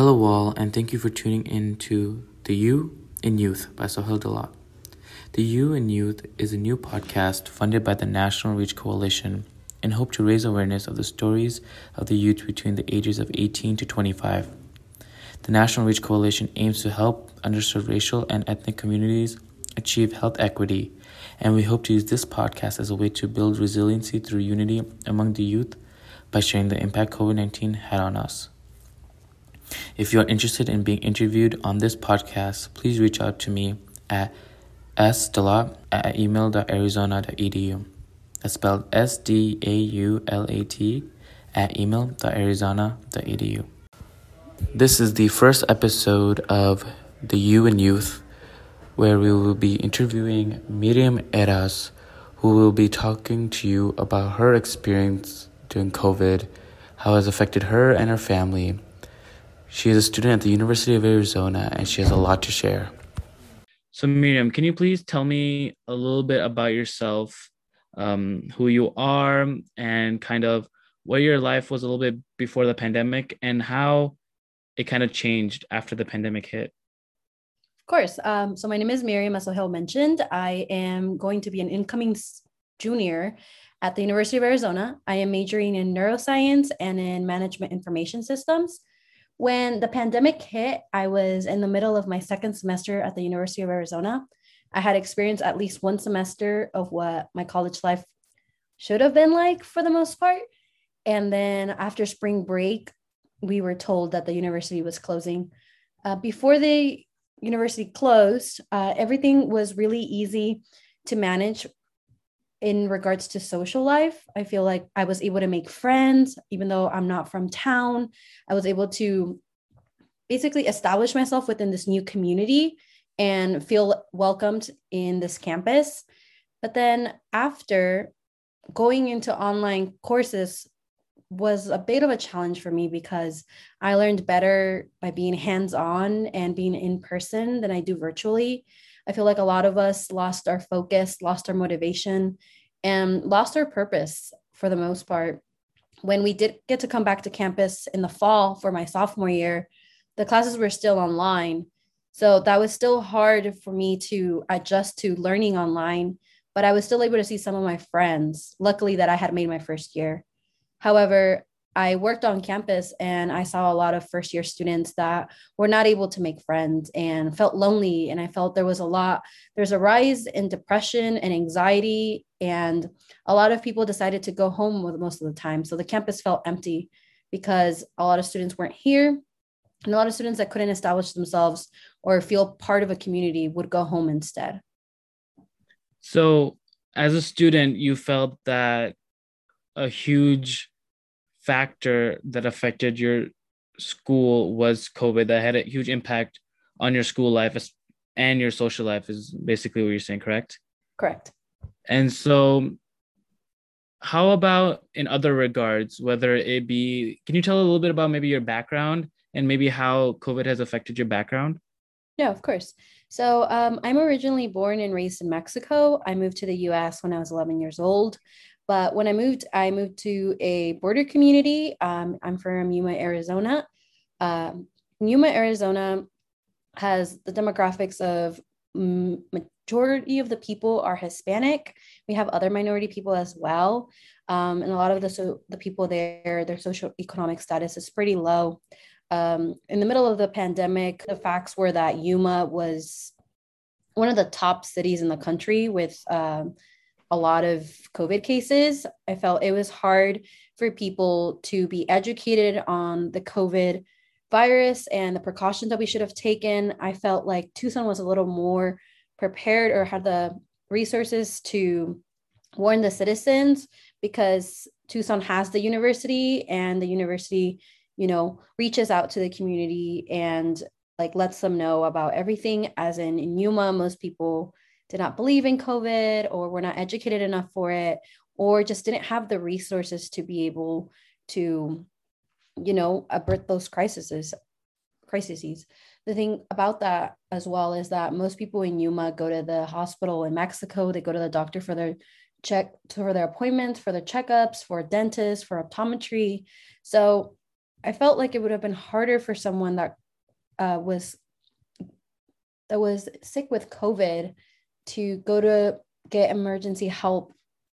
Hello, all, and thank you for tuning in to The You in Youth by Sohail Dalat. The You in Youth is a new podcast funded by the National Reach Coalition and hope to raise awareness of the stories of the youth between the ages of 18 to 25. The National Reach Coalition aims to help underserved racial and ethnic communities achieve health equity, and we hope to use this podcast as a way to build resiliency through unity among the youth by sharing the impact COVID 19 had on us. If you are interested in being interviewed on this podcast, please reach out to me at sdalat at email.arizona.edu. That's spelled S D A U L A T at email.arizona.edu. This is the first episode of The You in Youth, where we will be interviewing Miriam Eras, who will be talking to you about her experience during COVID, how it has affected her and her family. She is a student at the University of Arizona and she has a lot to share. So, Miriam, can you please tell me a little bit about yourself, um, who you are, and kind of what your life was a little bit before the pandemic and how it kind of changed after the pandemic hit? Of course. Um, so, my name is Miriam, as Sohail mentioned. I am going to be an incoming junior at the University of Arizona. I am majoring in neuroscience and in management information systems. When the pandemic hit, I was in the middle of my second semester at the University of Arizona. I had experienced at least one semester of what my college life should have been like for the most part. And then after spring break, we were told that the university was closing. Uh, before the university closed, uh, everything was really easy to manage in regards to social life, I feel like I was able to make friends, even though I'm not from town. I was able to basically establish myself within this new community and feel welcomed in this campus. But then after going into online courses was a bit of a challenge for me because I learned better by being hands on and being in person than I do virtually. I feel like a lot of us lost our focus, lost our motivation, and lost our purpose for the most part. When we did get to come back to campus in the fall for my sophomore year, the classes were still online. So that was still hard for me to adjust to learning online, but I was still able to see some of my friends. Luckily, that I had made my first year. However, I worked on campus and I saw a lot of first year students that were not able to make friends and felt lonely. And I felt there was a lot, there's a rise in depression and anxiety. And a lot of people decided to go home most of the time. So the campus felt empty because a lot of students weren't here. And a lot of students that couldn't establish themselves or feel part of a community would go home instead. So, as a student, you felt that a huge factor that affected your school was COVID that had a huge impact on your school life and your social life is basically what you're saying, correct? Correct. And so how about in other regards, whether it be, can you tell a little bit about maybe your background and maybe how COVID has affected your background? Yeah, of course. So um, I'm originally born and raised in Mexico. I moved to the US when I was 11 years old. But when I moved, I moved to a border community. Um, I'm from Yuma, Arizona. Um, Yuma, Arizona has the demographics of majority of the people are Hispanic. We have other minority people as well. Um, and a lot of the, so, the people there, their social economic status is pretty low. Um, in the middle of the pandemic, the facts were that Yuma was one of the top cities in the country with um, a lot of COVID cases. I felt it was hard for people to be educated on the COVID virus and the precautions that we should have taken. I felt like Tucson was a little more prepared or had the resources to warn the citizens because Tucson has the university and the university, you know, reaches out to the community and like lets them know about everything as in in Yuma most people did not believe in COVID or were not educated enough for it or just didn't have the resources to be able to, you know, avert those crises. Crises. The thing about that as well is that most people in Yuma go to the hospital in Mexico. They go to the doctor for their check for their appointments, for their checkups, for dentists, for optometry. So I felt like it would have been harder for someone that uh, was that was sick with COVID to go to get emergency help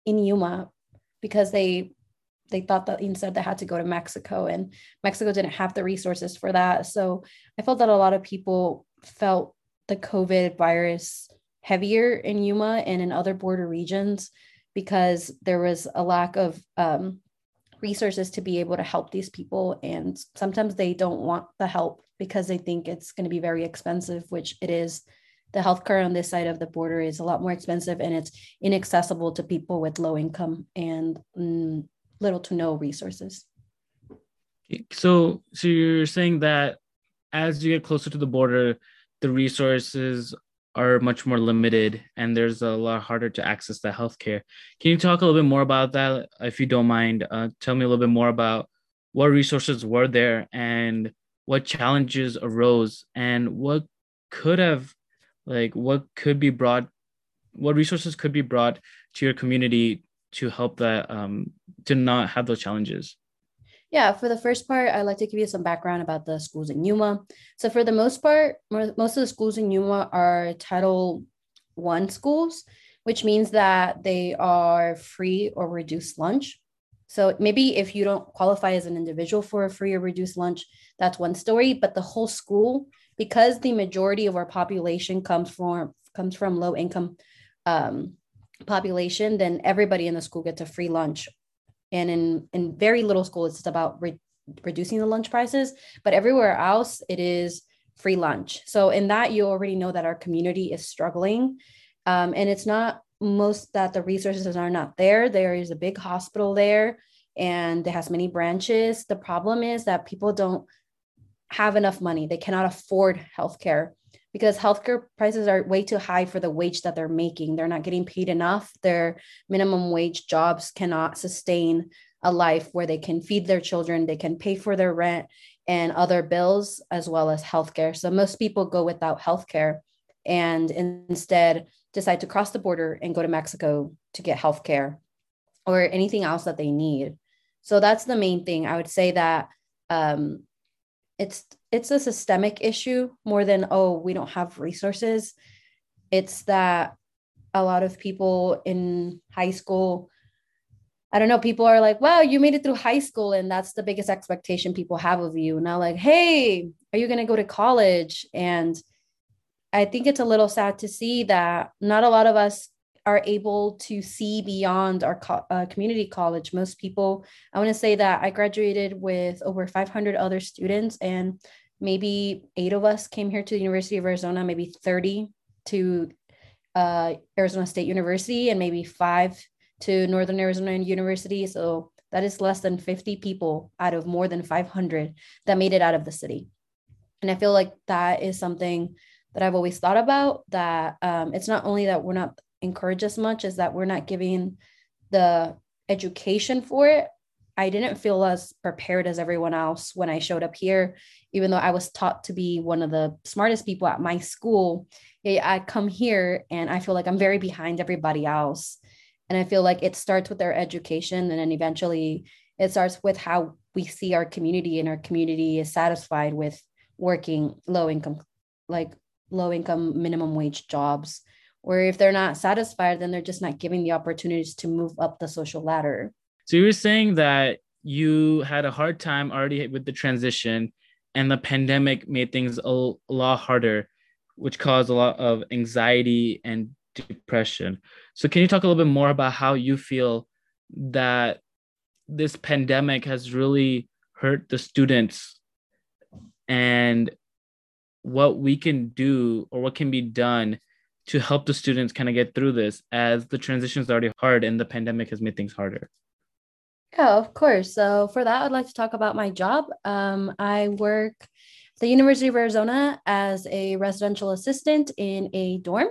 in Yuma because they they thought that instead they had to go to Mexico and Mexico didn't have the resources for that. So I felt that a lot of people felt the COVID virus heavier in Yuma and in other border regions because there was a lack of um, resources to be able to help these people. And sometimes they don't want the help because they think it's going to be very expensive, which it is. The healthcare on this side of the border is a lot more expensive and it's inaccessible to people with low income and mm, little to no resources. So, so you're saying that as you get closer to the border, the resources are much more limited and there's a lot harder to access the healthcare. Can you talk a little bit more about that, if you don't mind? Uh, tell me a little bit more about what resources were there and what challenges arose and what could have, like, what could be brought, what resources could be brought to your community to help that, um, to not have those challenges. Yeah, for the first part, I'd like to give you some background about the schools in Yuma. So, for the most part, most of the schools in Yuma are Title One schools, which means that they are free or reduced lunch. So, maybe if you don't qualify as an individual for a free or reduced lunch, that's one story. But the whole school, because the majority of our population comes from comes from low income um, population, then everybody in the school gets a free lunch. And in in very little school it's just about re- reducing the lunch prices but everywhere else it is free lunch. So in that you already know that our community is struggling um, and it's not most that the resources are not there. There is a big hospital there and it has many branches. The problem is that people don't have enough money they cannot afford healthcare because healthcare prices are way too high for the wage that they're making. They're not getting paid enough. Their minimum wage jobs cannot sustain a life where they can feed their children, they can pay for their rent and other bills, as well as healthcare. So most people go without healthcare and instead decide to cross the border and go to Mexico to get healthcare or anything else that they need. So that's the main thing. I would say that um, it's it's a systemic issue more than oh we don't have resources. It's that a lot of people in high school i don't know people are like wow you made it through high school and that's the biggest expectation people have of you. Now like hey are you going to go to college? And i think it's a little sad to see that not a lot of us are able to see beyond our co- uh, community college. Most people, I want to say that I graduated with over 500 other students, and maybe eight of us came here to the University of Arizona, maybe 30 to uh, Arizona State University, and maybe five to Northern Arizona University. So that is less than 50 people out of more than 500 that made it out of the city. And I feel like that is something that I've always thought about that um, it's not only that we're not encourage as much is that we're not giving the education for it. I didn't feel as prepared as everyone else when I showed up here, even though I was taught to be one of the smartest people at my school. I come here and I feel like I'm very behind everybody else. And I feel like it starts with our education and then eventually it starts with how we see our community and our community is satisfied with working low income, like low income minimum wage jobs or if they're not satisfied then they're just not giving the opportunities to move up the social ladder. So you were saying that you had a hard time already with the transition and the pandemic made things a, a lot harder which caused a lot of anxiety and depression. So can you talk a little bit more about how you feel that this pandemic has really hurt the students and what we can do or what can be done to help the students kind of get through this as the transition is already hard and the pandemic has made things harder? Yeah, of course. So for that, I'd like to talk about my job. Um, I work at the University of Arizona as a residential assistant in a dorm.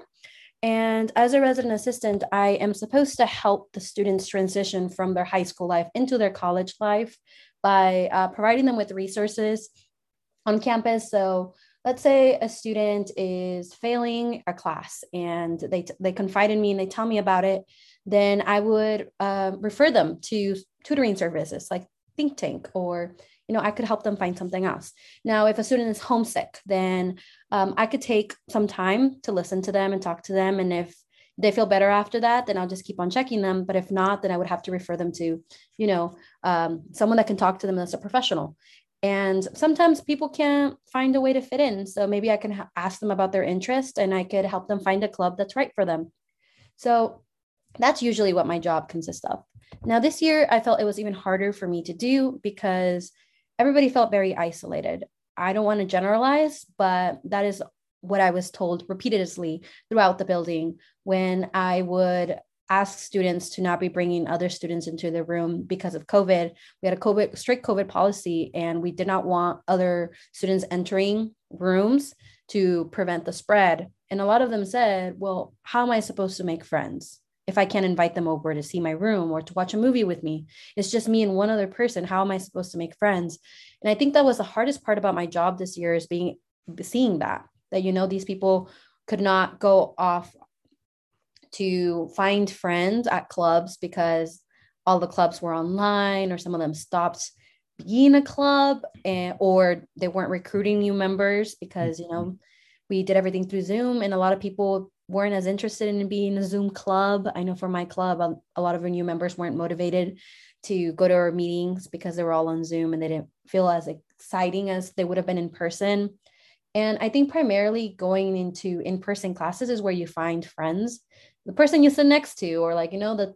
And as a resident assistant, I am supposed to help the students transition from their high school life into their college life by uh, providing them with resources on campus. So let's say a student is failing a class and they, they confide in me and they tell me about it, then I would uh, refer them to tutoring services like Think Tank or you know, I could help them find something else. Now, if a student is homesick, then um, I could take some time to listen to them and talk to them. And if they feel better after that, then I'll just keep on checking them. But if not, then I would have to refer them to, you know, um, someone that can talk to them that's a professional. And sometimes people can't find a way to fit in. So maybe I can ha- ask them about their interest and I could help them find a club that's right for them. So that's usually what my job consists of. Now, this year, I felt it was even harder for me to do because everybody felt very isolated. I don't want to generalize, but that is what I was told repeatedly throughout the building when I would ask students to not be bringing other students into the room because of COVID. We had a COVID strict COVID policy, and we did not want other students entering rooms to prevent the spread. And a lot of them said, "Well, how am I supposed to make friends?" if I can't invite them over to see my room or to watch a movie with me. It's just me and one other person. How am I supposed to make friends? And I think that was the hardest part about my job this year is being seeing that that you know these people could not go off to find friends at clubs because all the clubs were online or some of them stopped being a club and or they weren't recruiting new members because you know we did everything through zoom and a lot of people weren't as interested in being a zoom club. I know for my club a, a lot of our new members weren't motivated to go to our meetings because they were all on zoom and they didn't feel as exciting as they would have been in person. And I think primarily going into in person classes is where you find friends, the person you sit next to, or like, you know, the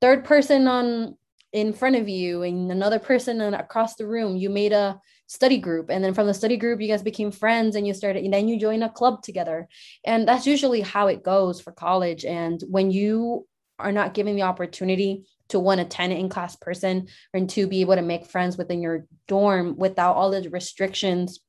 third person on in front of you and another person across the room. You made a study group. And then from the study group, you guys became friends and you started, and then you join a club together. And that's usually how it goes for college. And when you are not given the opportunity to one attend in class person and to be able to make friends within your dorm without all the restrictions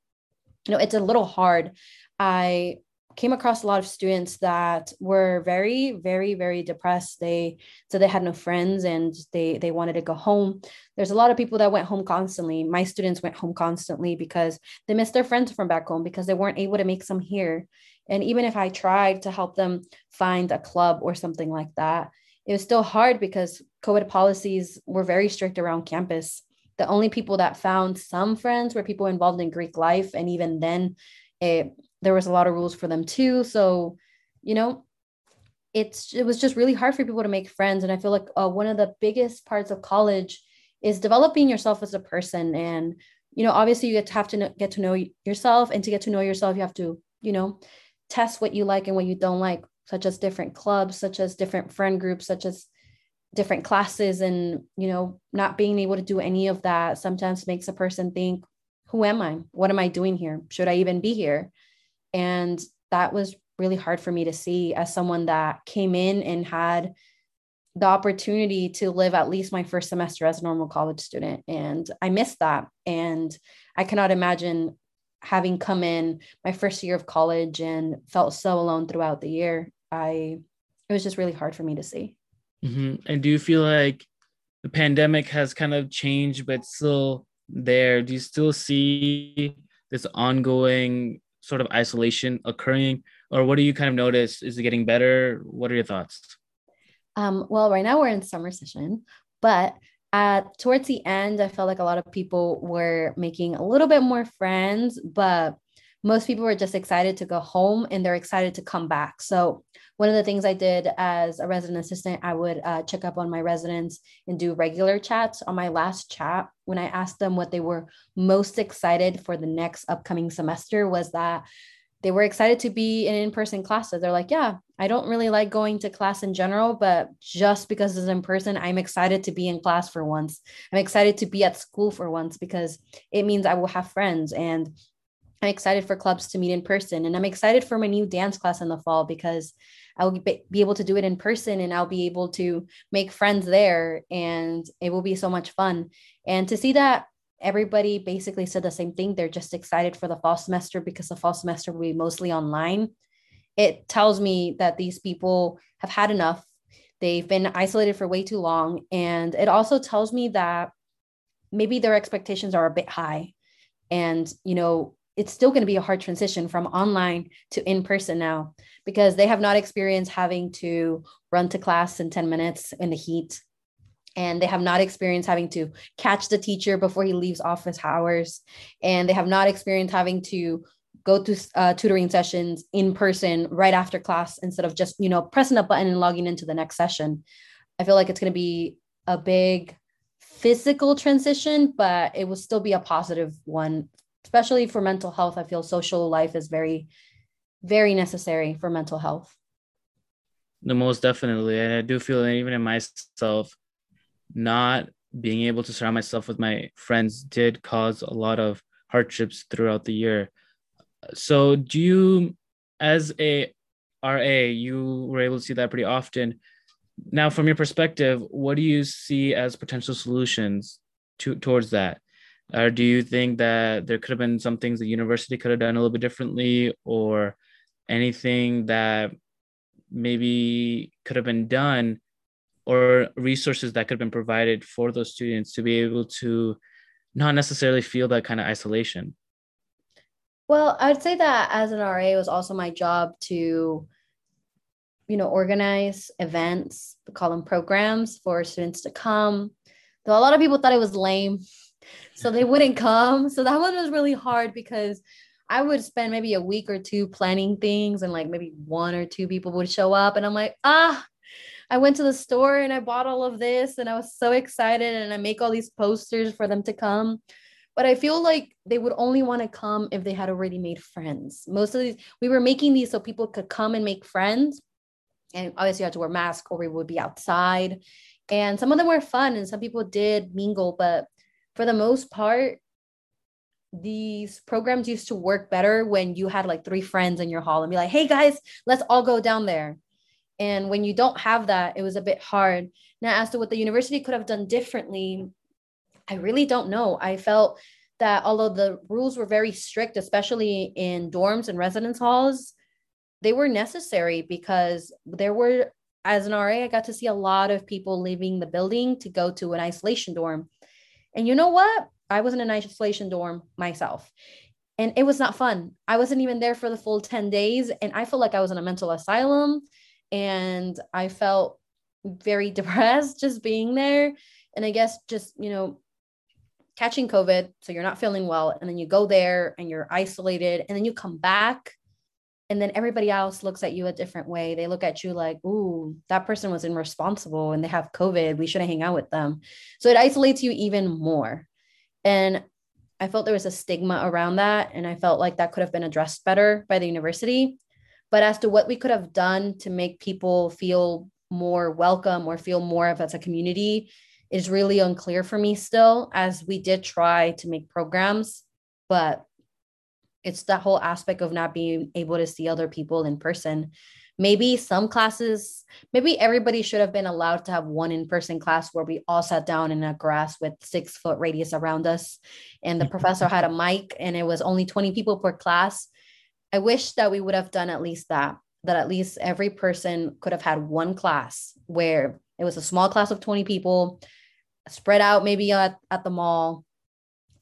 you know it's a little hard i came across a lot of students that were very very very depressed. They so they had no friends and they they wanted to go home. There's a lot of people that went home constantly. My students went home constantly because they missed their friends from back home because they weren't able to make some here. And even if i tried to help them find a club or something like that it was still hard because covid policies were very strict around campus. The only people that found some friends were people involved in Greek life. And even then, it, there was a lot of rules for them too. So, you know, it's it was just really hard for people to make friends. And I feel like uh, one of the biggest parts of college is developing yourself as a person. And, you know, obviously you get to have to know, get to know yourself. And to get to know yourself, you have to, you know, test what you like and what you don't like, such as different clubs, such as different friend groups, such as different classes and you know not being able to do any of that sometimes makes a person think who am i what am i doing here should i even be here and that was really hard for me to see as someone that came in and had the opportunity to live at least my first semester as a normal college student and i missed that and i cannot imagine having come in my first year of college and felt so alone throughout the year i it was just really hard for me to see Mm-hmm. And do you feel like the pandemic has kind of changed, but still there? Do you still see this ongoing sort of isolation occurring, or what do you kind of notice? Is it getting better? What are your thoughts? Um, well, right now we're in summer session, but uh, towards the end, I felt like a lot of people were making a little bit more friends, but most people were just excited to go home and they're excited to come back. So one of the things I did as a resident assistant, I would uh, check up on my residents and do regular chats. On my last chat, when I asked them what they were most excited for the next upcoming semester, was that they were excited to be in in-person classes. They're like, yeah, I don't really like going to class in general, but just because it's in person, I'm excited to be in class for once. I'm excited to be at school for once because it means I will have friends and I'm excited for clubs to meet in person. And I'm excited for my new dance class in the fall because I'll be able to do it in person and I'll be able to make friends there and it will be so much fun. And to see that everybody basically said the same thing, they're just excited for the fall semester because the fall semester will be mostly online. It tells me that these people have had enough. They've been isolated for way too long. And it also tells me that maybe their expectations are a bit high. And, you know, it's still going to be a hard transition from online to in person now because they have not experienced having to run to class in 10 minutes in the heat. And they have not experienced having to catch the teacher before he leaves office hours. And they have not experienced having to go to uh, tutoring sessions in person right after class instead of just you know pressing a button and logging into the next session. I feel like it's going to be a big physical transition but it will still be a positive one especially for mental health i feel social life is very very necessary for mental health. The most definitely. And i do feel that even in myself not being able to surround myself with my friends did cause a lot of hardships throughout the year. So do you as a ra you were able to see that pretty often. Now from your perspective what do you see as potential solutions to towards that or do you think that there could have been some things the university could have done a little bit differently or anything that maybe could have been done or resources that could have been provided for those students to be able to not necessarily feel that kind of isolation well, I'd say that as an RA, it was also my job to, you know, organize events, call them programs for students to come. Though a lot of people thought it was lame, so they wouldn't come. So that one was really hard because I would spend maybe a week or two planning things, and like maybe one or two people would show up, and I'm like, ah, I went to the store and I bought all of this, and I was so excited, and I make all these posters for them to come but I feel like they would only want to come if they had already made friends. Most of these, we were making these so people could come and make friends. And obviously, you had to wear masks or we would be outside. And some of them were fun and some people did mingle. But for the most part, these programs used to work better when you had like three friends in your hall and be like, hey guys, let's all go down there. And when you don't have that, it was a bit hard. Now, as to what the university could have done differently, I really don't know. I felt that although the rules were very strict, especially in dorms and residence halls, they were necessary because there were, as an RA, I got to see a lot of people leaving the building to go to an isolation dorm. And you know what? I was in an isolation dorm myself. And it was not fun. I wasn't even there for the full 10 days. And I felt like I was in a mental asylum. And I felt very depressed just being there. And I guess just, you know, catching COVID, so you're not feeling well, and then you go there and you're isolated, and then you come back, and then everybody else looks at you a different way. They look at you like, "Ooh, that person was irresponsible, and they have COVID. We shouldn't hang out with them." So it isolates you even more, and I felt there was a stigma around that, and I felt like that could have been addressed better by the university. But as to what we could have done to make people feel more welcome or feel more of as a community is really unclear for me still, as we did try to make programs, but it's that whole aspect of not being able to see other people in person. Maybe some classes, maybe everybody should have been allowed to have one in person class where we all sat down in a grass with six foot radius around us. And the professor had a mic and it was only 20 people per class. I wish that we would have done at least that, that at least every person could have had one class where it was a small class of 20 people spread out maybe at, at the mall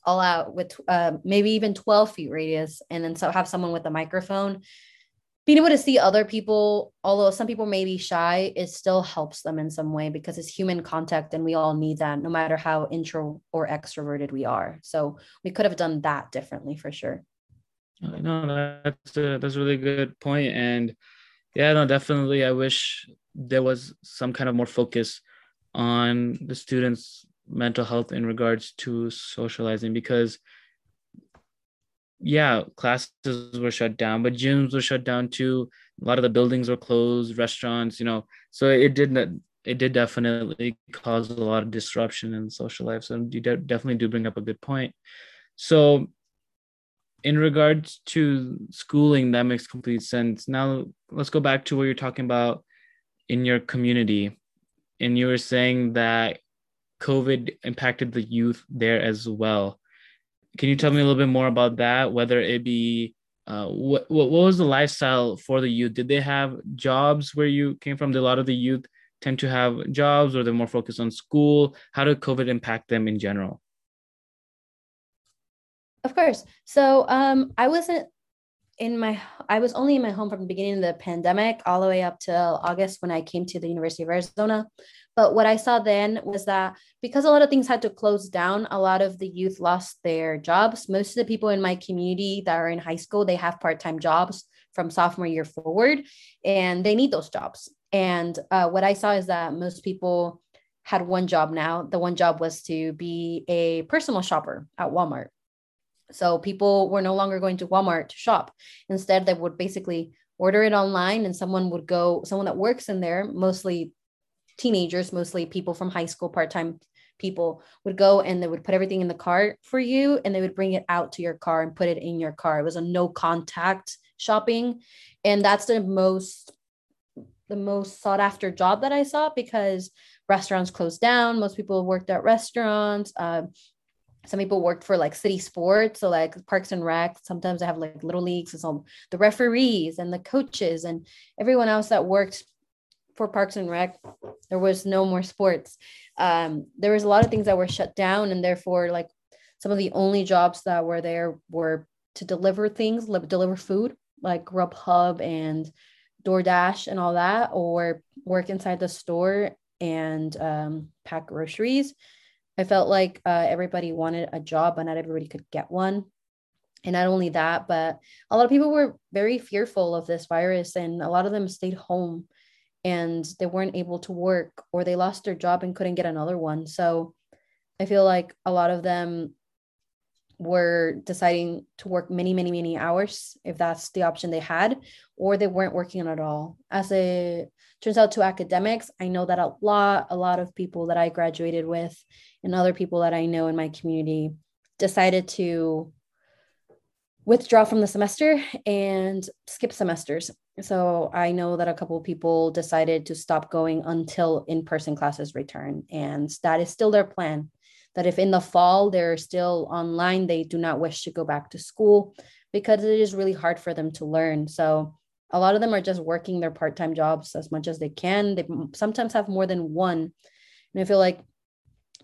all out with uh, maybe even 12 feet radius and then so have someone with a microphone. Being able to see other people although some people may be shy it still helps them in some way because it's human contact and we all need that no matter how intro or extroverted we are. So we could have done that differently for sure. No that's a, that's a really good point and yeah no definitely i wish there was some kind of more focus on the students' mental health in regards to socializing because yeah classes were shut down but gyms were shut down too. A lot of the buildings were closed restaurants you know. So it did not it did definitely cause a lot of disruption in social life. So you de- definitely do bring up a good point. So in regards to schooling that makes complete sense. Now let's go back to what you're talking about in your community. And you were saying that COVID impacted the youth there as well. Can you tell me a little bit more about that? Whether it be uh, what what was the lifestyle for the youth? Did they have jobs where you came from? Did a lot of the youth tend to have jobs, or they're more focused on school? How did COVID impact them in general? Of course. So um, I wasn't in my I was only in my home from the beginning of the pandemic all the way up till August when I came to the University of Arizona. But what I saw then was that because a lot of things had to close down, a lot of the youth lost their jobs. Most of the people in my community that are in high school, they have part-time jobs from sophomore year forward, and they need those jobs. And uh, what I saw is that most people had one job now. The one job was to be a personal shopper at Walmart. So people were no longer going to Walmart to shop. Instead, they would basically order it online and someone would go, someone that works in there, mostly teenagers, mostly people from high school, part time people, would go and they would put everything in the cart for you and they would bring it out to your car and put it in your car. It was a no contact shopping. And that's the most the most sought after job that I saw because restaurants closed down. Most people worked at restaurants. Uh, some people worked for like city sports, so like Parks and Rec. Sometimes they have like little leagues and some the referees and the coaches and everyone else that worked for Parks and Rec. There was no more sports. Um, there was a lot of things that were shut down, and therefore, like some of the only jobs that were there were to deliver things, deliver food, like Grubhub and DoorDash and all that, or work inside the store and um, pack groceries. I felt like uh, everybody wanted a job, but not everybody could get one. And not only that, but a lot of people were very fearful of this virus, and a lot of them stayed home and they weren't able to work or they lost their job and couldn't get another one. So I feel like a lot of them were deciding to work many, many, many hours if that's the option they had, or they weren't working at all. As it turns out to academics, I know that a lot, a lot of people that I graduated with and other people that I know in my community decided to withdraw from the semester and skip semesters. So I know that a couple of people decided to stop going until in-person classes return and that is still their plan that if in the fall they're still online, they do not wish to go back to school because it is really hard for them to learn. So a lot of them are just working their part-time jobs as much as they can. They sometimes have more than one. And I feel like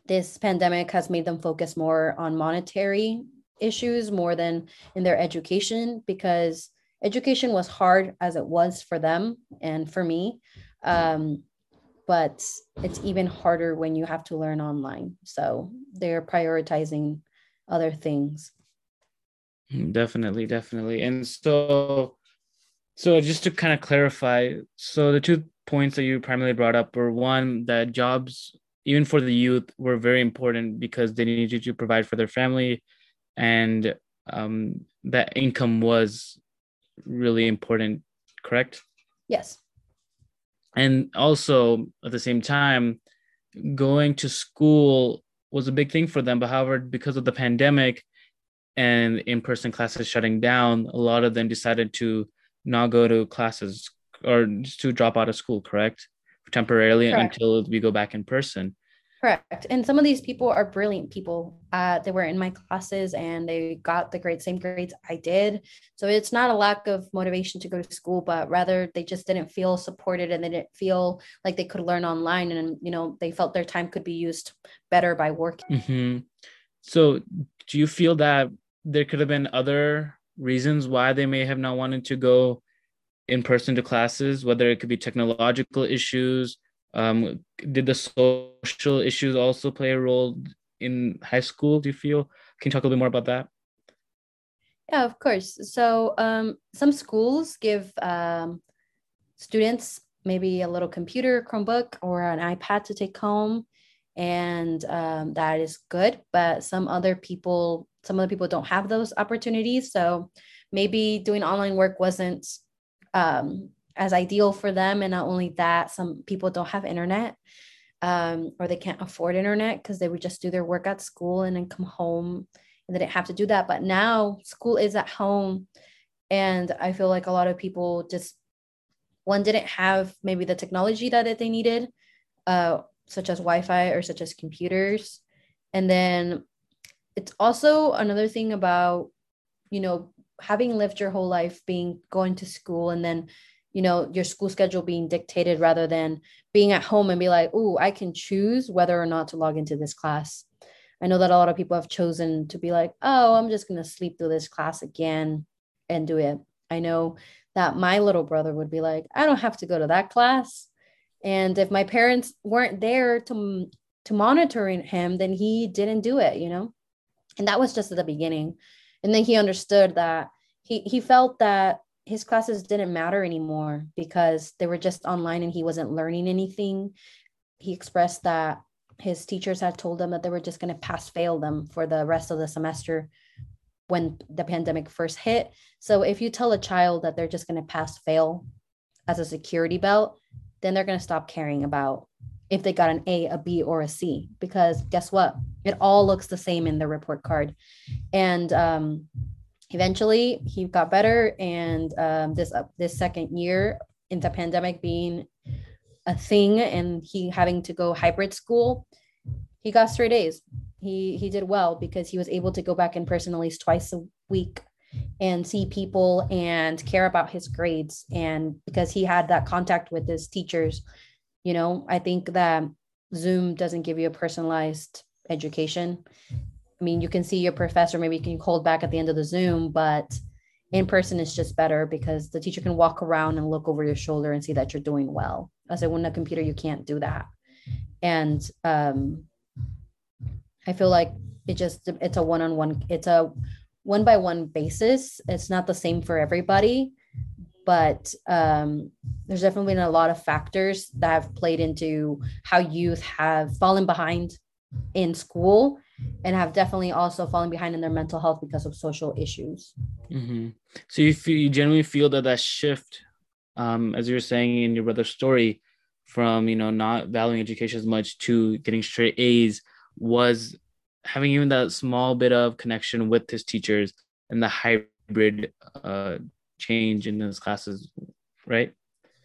this pandemic has made them focus more on monetary issues more than in their education because education was hard as it was for them and for me. Um, but it's even harder when you have to learn online. So they're prioritizing other things. Hmm, definitely, definitely. And so, so just to kind of clarify, so the two points that you primarily brought up were one that jobs, even for the youth, were very important because they needed to provide for their family, and um, that income was really important. Correct? Yes and also at the same time going to school was a big thing for them but however because of the pandemic and in-person classes shutting down a lot of them decided to not go to classes or to drop out of school correct temporarily correct. until we go back in person Correct. And some of these people are brilliant people. Uh, they were in my classes and they got the great same grades I did. So it's not a lack of motivation to go to school, but rather they just didn't feel supported and they didn't feel like they could learn online. And, you know, they felt their time could be used better by working. Mm-hmm. So do you feel that there could have been other reasons why they may have not wanted to go in person to classes, whether it could be technological issues? Um, did the social issues also play a role in high school? Do you feel? Can you talk a little bit more about that? Yeah, of course. So um, some schools give um, students maybe a little computer, Chromebook, or an iPad to take home, and um, that is good. But some other people, some other people don't have those opportunities. So maybe doing online work wasn't um, as ideal for them. And not only that, some people don't have internet um, or they can't afford internet because they would just do their work at school and then come home and they didn't have to do that. But now school is at home. And I feel like a lot of people just, one didn't have maybe the technology that they needed, uh, such as Wi Fi or such as computers. And then it's also another thing about, you know, having lived your whole life being going to school and then you know your school schedule being dictated rather than being at home and be like oh i can choose whether or not to log into this class i know that a lot of people have chosen to be like oh i'm just going to sleep through this class again and do it i know that my little brother would be like i don't have to go to that class And if my parents weren't there to to monitoring him, then he didn't do it, you know? And that was just at the beginning. And then he understood that he he felt that his classes didn't matter anymore because they were just online and he wasn't learning anything. He expressed that his teachers had told them that they were just going to pass fail them for the rest of the semester when the pandemic first hit. So if you tell a child that they're just going to pass fail as a security belt, then they're going to stop caring about if they got an A, a B, or a C, because guess what? It all looks the same in the report card. And um, eventually he got better. And um, this, uh, this second year in the pandemic being a thing and he having to go hybrid school, he got straight A's. He, he did well because he was able to go back in person at least twice a week and see people and care about his grades and because he had that contact with his teachers you know i think that zoom doesn't give you a personalized education mean you can see your professor maybe you can hold back at the end of the zoom but in person is just better because the teacher can walk around and look over your shoulder and see that you're doing well. As a when a computer you can't do that. And um i feel like it just it's a one-on-one it's a one by one basis. It's not the same for everybody, but um, there's definitely been a lot of factors that have played into how youth have fallen behind in school and have definitely also fallen behind in their mental health because of social issues. Mm-hmm. So you, feel, you genuinely feel that that shift, um, as you were saying in your brother's story, from you know not valuing education as much to getting straight A's was having even that small bit of connection with his teachers and the hybrid uh, change in his classes, right?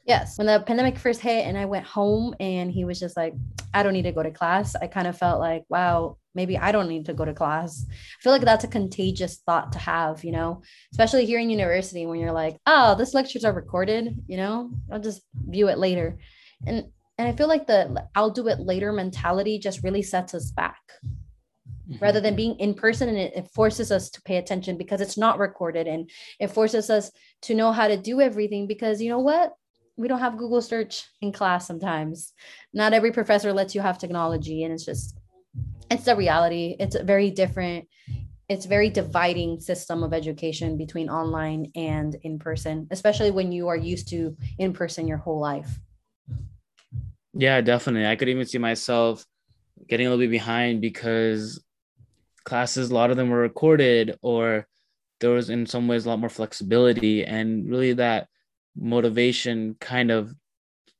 Yes. When the pandemic first hit and I went home and he was just like, I don't need to go to class, I kind of felt like, wow, maybe I don't need to go to class. I feel like that's a contagious thought to have, you know, especially here in university when you're like, oh, this lectures are recorded, you know, I'll just view it later. And and I feel like the I'll do it later mentality just really sets us back mm-hmm. rather than being in person and it, it, forces us to pay attention because it's not recorded and it forces us to know how to do everything because you know what we don't have google search in class sometimes not every professor lets you have technology and it's just it's the reality. It's a very different it's very dividing system of education between online and in person especially when you are used to in person your whole life. Yeah definitely. I could even see myself getting a little bit behind because classes, a lot of them were recorded, or there was in some ways a lot more flexibility, and really that motivation kind of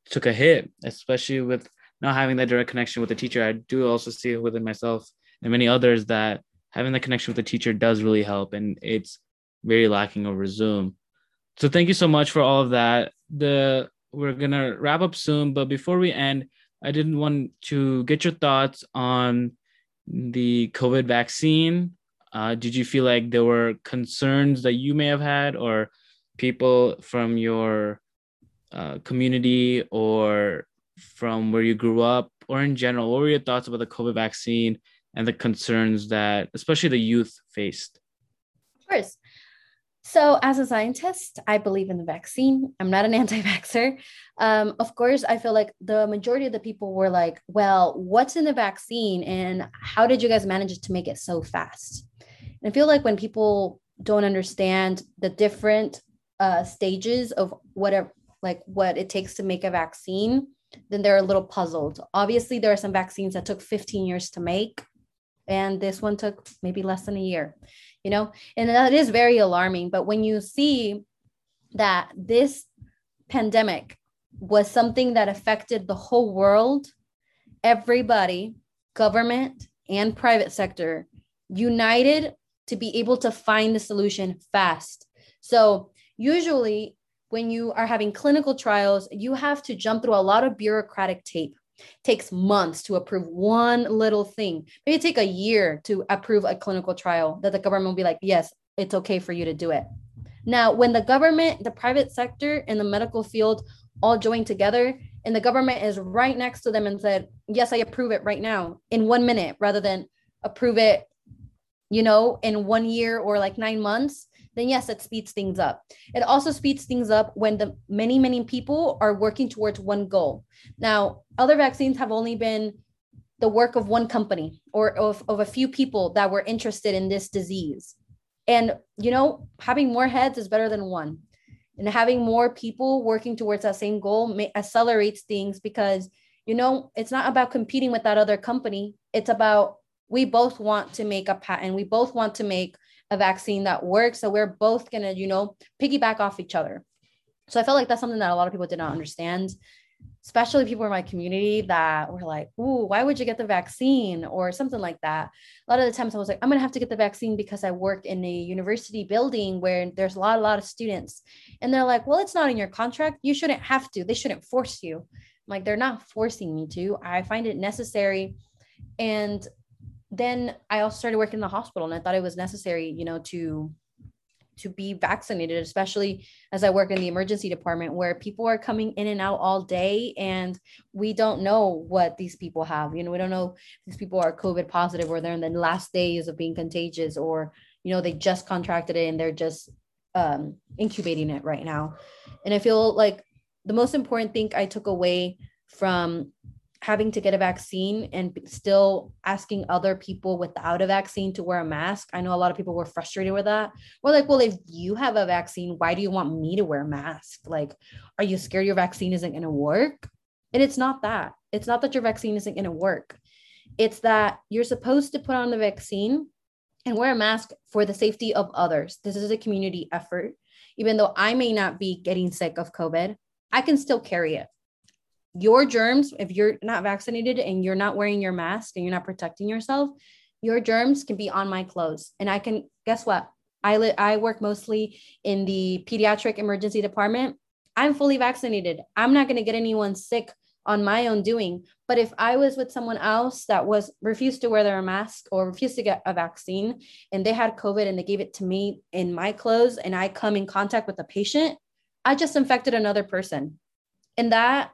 took a hit, especially with not having that direct connection with the teacher. I do also see it within myself and many others that having the connection with the teacher does really help, and it's very lacking over Zoom. So thank you so much for all of that. The we're gonna wrap up soon, but before we end, I didn't want to get your thoughts on the COVID vaccine? Uh, did you feel like there were concerns that you may have had, or people from your uh, community or from where you grew up, or in general? What were your thoughts about the COVID vaccine and the concerns that, especially the youth, faced? Of course. So, as a scientist, I believe in the vaccine. I'm not an anti vaxxer. Um, of course, I feel like the majority of the people were like, well, what's in the vaccine and how did you guys manage to make it so fast? And I feel like when people don't understand the different uh, stages of whatever, like what it takes to make a vaccine, then they're a little puzzled. Obviously, there are some vaccines that took 15 years to make, and this one took maybe less than a year you know and that is very alarming but when you see that this pandemic was something that affected the whole world everybody government and private sector united to be able to find the solution fast so usually when you are having clinical trials you have to jump through a lot of bureaucratic tape It takes months to approve one little thing. Maybe take a year to approve a clinical trial that the government will be like, yes, it's okay for you to do it. Now, when the government, the private sector, and the medical field all join together, and the government is right next to them and said, yes, I approve it right now in one minute rather than approve it, you know, in one year or like nine months, then yes, it speeds things up. It also speeds things up when the many, many people are working towards one goal. Now, other vaccines have only been the work of one company or of, of a few people that were interested in this disease. And, you know, having more heads is better than one. And having more people working towards that same goal may, accelerates things because, you know, it's not about competing with that other company. It's about we both want to make a patent. We both want to make a vaccine that works. So we're both going to, you know, piggyback off each other. So I felt like that's something that a lot of people did not understand, especially people in my community that were like, Ooh, why would you get the vaccine? Or something like that. A lot of the times I was like, I'm going to have to get the vaccine because I work in a university building where there's a lot, a lot of students. And they're like, well, it's not in your contract. You shouldn't have to. They shouldn't force you. I'm like, they're not forcing me to. I find it necessary. And then I also started working in the hospital and I thought it was necessary, you know, to to be vaccinated, especially as I work in the emergency department where people are coming in and out all day and we don't know what these people have. You know, we don't know these people are COVID positive or they're in the last days of being contagious or, you know, they just contracted it and they're just um, incubating it right now. And I feel like the most important thing I took away from having to get a vaccine and still asking other people without a vaccine to wear a mask. I know a lot of people were frustrated with that. We're like, well, if you have a vaccine, why do you want me to wear a mask? Like, are you scared your vaccine isn't going to work? And it's not that. It's not that your vaccine isn't going to work. It's that you're supposed to put on the vaccine and wear a mask for the safety of others. This is a community effort. Even though I may not be getting sick of COVID, I can still carry it your germs, if you're not vaccinated and you're not wearing your mask and you're not protecting yourself, your germs can be on my clothes. And I can, guess what? I, li- I work mostly in the pediatric emergency department. I'm fully vaccinated. I'm not going to get anyone sick on my own doing. But if I was with someone else that was refused to wear their mask or refused to get a vaccine and they had COVID and they gave it to me in my clothes and I come in contact with a patient, I just infected another person. And that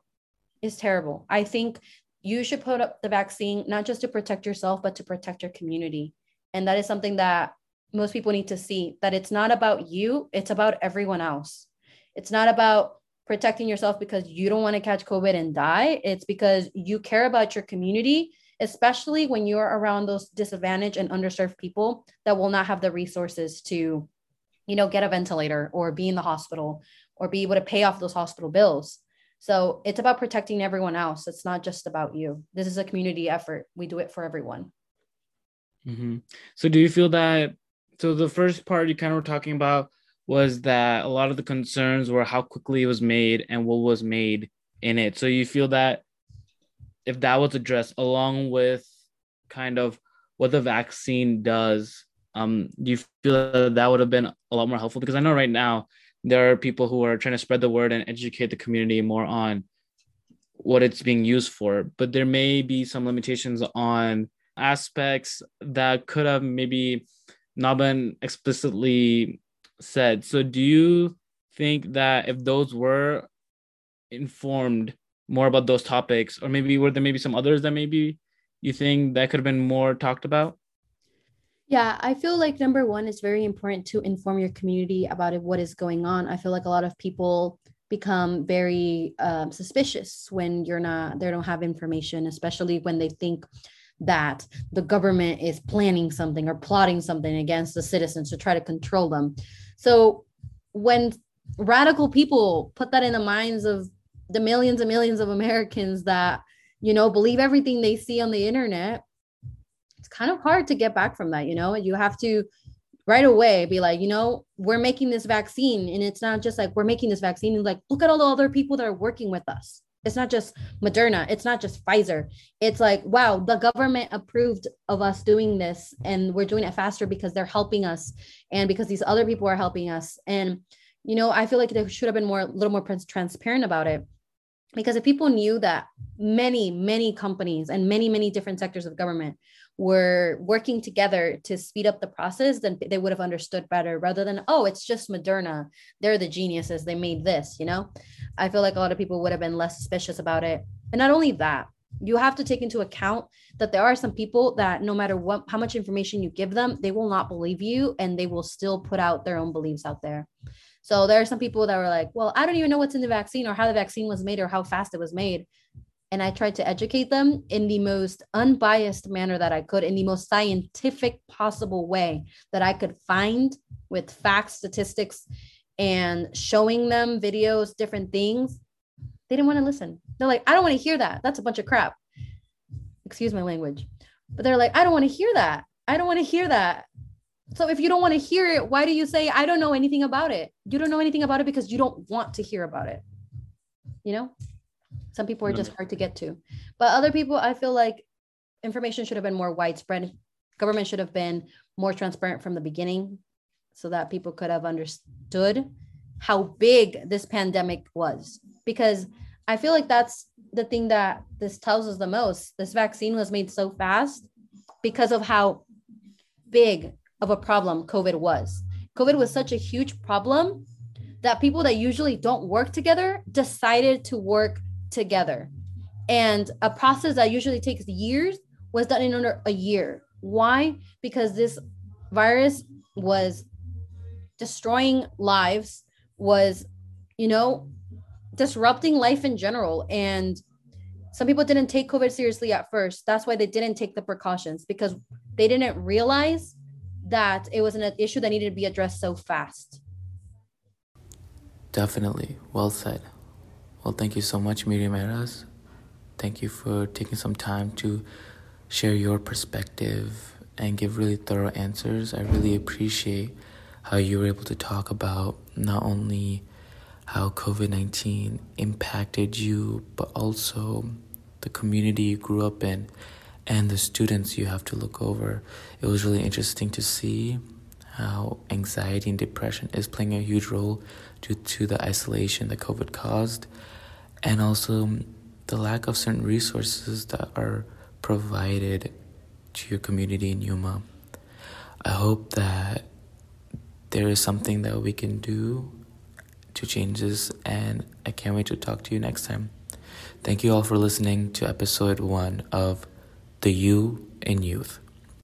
is terrible. I think you should put up the vaccine not just to protect yourself, but to protect your community. And that is something that most people need to see that it's not about you, it's about everyone else. It's not about protecting yourself because you don't want to catch COVID and die. It's because you care about your community, especially when you're around those disadvantaged and underserved people that will not have the resources to, you know, get a ventilator or be in the hospital or be able to pay off those hospital bills. So it's about protecting everyone else. It's not just about you. This is a community effort. We do it for everyone. Mm-hmm. So do you feel that? So the first part you kind of were talking about was that a lot of the concerns were how quickly it was made and what was made in it. So you feel that if that was addressed along with kind of what the vaccine does, um, do you feel that that would have been a lot more helpful? Because I know right now there are people who are trying to spread the word and educate the community more on what it's being used for. But there may be some limitations on aspects that could have maybe not been explicitly said. So do you think that if those were informed more about those topics or maybe were there maybe some others that maybe you think that could have been more talked about yeah, I feel like number one, is very important to inform your community about what is going on. I feel like a lot of people become very um, suspicious when you're not, they don't have information, especially when they think that the government is planning something or plotting something against the citizens to try to control them. So when radical people put that in the minds of the millions and millions of Americans that, you know, believe everything they see on the internet, it's kind of hard to get back from that, you know, you have to right away be like, you know, we're making this vaccine. And it's not just like we're making this vaccine and like, look at all the other people that are working with us. It's not just Moderna, it's not just Pfizer. It's like, wow, the government approved of us doing this and we're doing it faster because they're helping us and because these other people are helping us. And, you know, I feel like they should have been more, a little more transparent about it because if people knew that many many companies and many many different sectors of government were working together to speed up the process, then they would have understood better rather than, oh, it's just Moderna. They're the geniuses. They made this, you know? I feel like a lot of people would have been less suspicious about it. And not only that, you have to take into account that there are some people that no matter what how much information you give them they will not believe you and they will still put out their own beliefs out there so there are some people that were like well i don't even know what's in the vaccine or how the vaccine was made or how fast it was made and i tried to educate them in the most unbiased manner that i could in the most scientific possible way that i could find with facts statistics and showing them videos different things they didn't want to listen. They're like, I don't want to hear that. That's a bunch of crap. Excuse my language. But they're like, I don't want to hear that. I don't want to hear that. So if you don't want to hear it, why do you say, I don't know anything about it? You don't know anything about it because you don't want to hear about it. You know, some people are just hard to get to. But other people, I feel like information should have been more widespread. Government should have been more transparent from the beginning so that people could have understood how big this pandemic was because I feel like that's the thing that this tells us the most. This vaccine was made so fast because of how big of a problem COVID was. COVID was such a huge problem that people that usually don't work together decided to work together. And a process that usually takes years was done in under a year. Why? Because this virus was destroying lives, was, you know, disrupting life in general. And some people didn't take COVID seriously at first. That's why they didn't take the precautions because they didn't realize that it was an issue that needed to be addressed so fast. Definitely. Well said. Well, thank you so much, Miriam Eras. Thank you for taking some time to share your perspective and give really thorough answers. I really appreciate how you were able to talk about not only how COVID 19 impacted you, but also the community you grew up in and the students you have to look over. It was really interesting to see how anxiety and depression is playing a huge role due to the isolation that COVID caused, and also the lack of certain resources that are provided to your community in Yuma. I hope that there is something that we can do to change this, and I can't wait to talk to you next time. Thank you all for listening to episode one of The You in Youth.